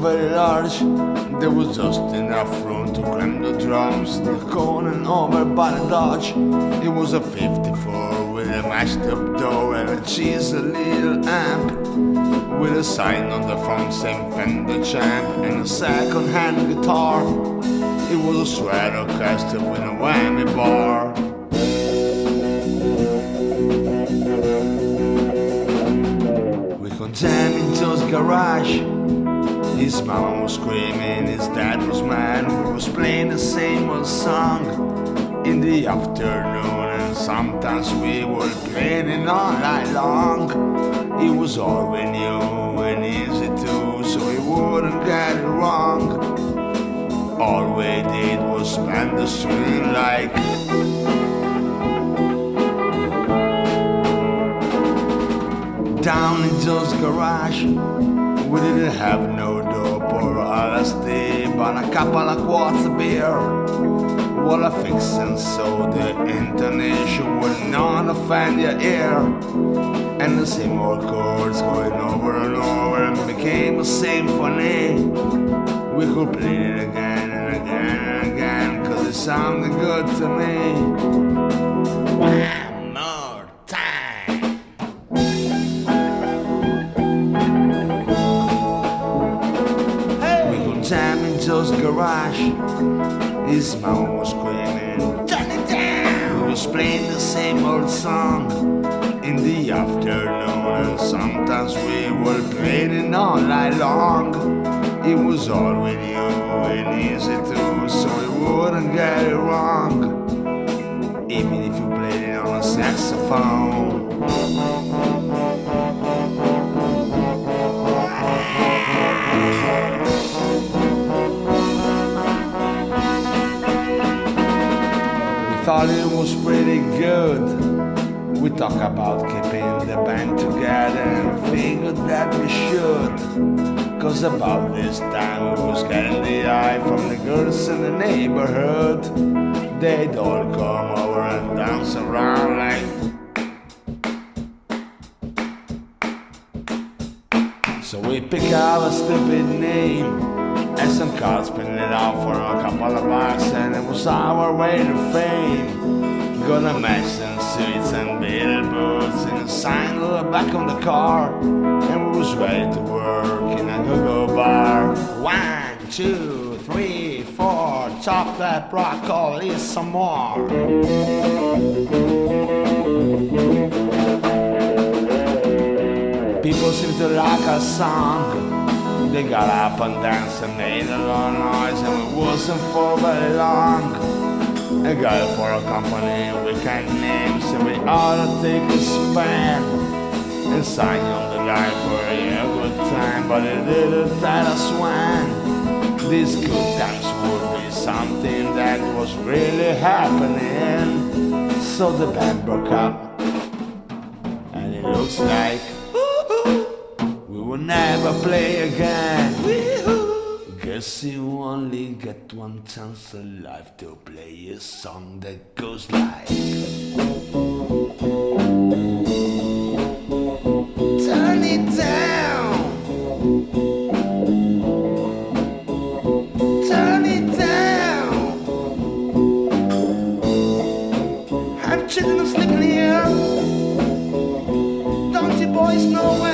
large. There was just enough room to cram the drums, the cone and over by the Dodge. It was a 54 with a mashed up door and a cheesy little amp. With a sign on the front saying Fender Champ and a second hand guitar. It was a Stratocaster with a whammy bar. We jam in Joe's garage. His mama was screaming, his dad was mad. We was playing the same old song in the afternoon, and sometimes we were playing all night long. It was all we knew and easy too, so we wouldn't get it wrong. All we did was spend the street like. Down in Joe's garage, we didn't have no or LSD, but a couple of quarts of beer. What a fixin' so the intonation would not offend your ear. And the same old chords going over and over and became a symphony. We could play it again and again and again, cause it sounded good to me. One Joe's garage. His mom was screaming, Turn it! We was playing the same old song in the afternoon, and sometimes we were playing all night long. It was all we and easy too, so we wouldn't get it wrong. Even if you played it on a saxophone. Thought it was pretty good. We talk about keeping the band together and figured that we should. Cause about this time we was getting the eye from the girls in the neighborhood. They'd all come over and dance around like. So we pick out a stupid name and some cards spin it out for a couple of bucks and it was our way to fame. Gonna match some suits and beater boots and a sign on the back of the car and we was ready to work in a go-go bar. One, two, three, four, chocolate broccoli, some more. People seem to like our song. They got up and danced and made a lot of noise, and it wasn't for very long. A guy for a company we can't name, so we ought to take a span and sign on the guy for a good time, but it didn't tell us when. These good times would be something that was really happening. So the band broke up, and it looks like never play again. Guess you only get one chance in life to play a song that goes like. Turn it down. Turn it down. Have children sleeping here. Don't you boys know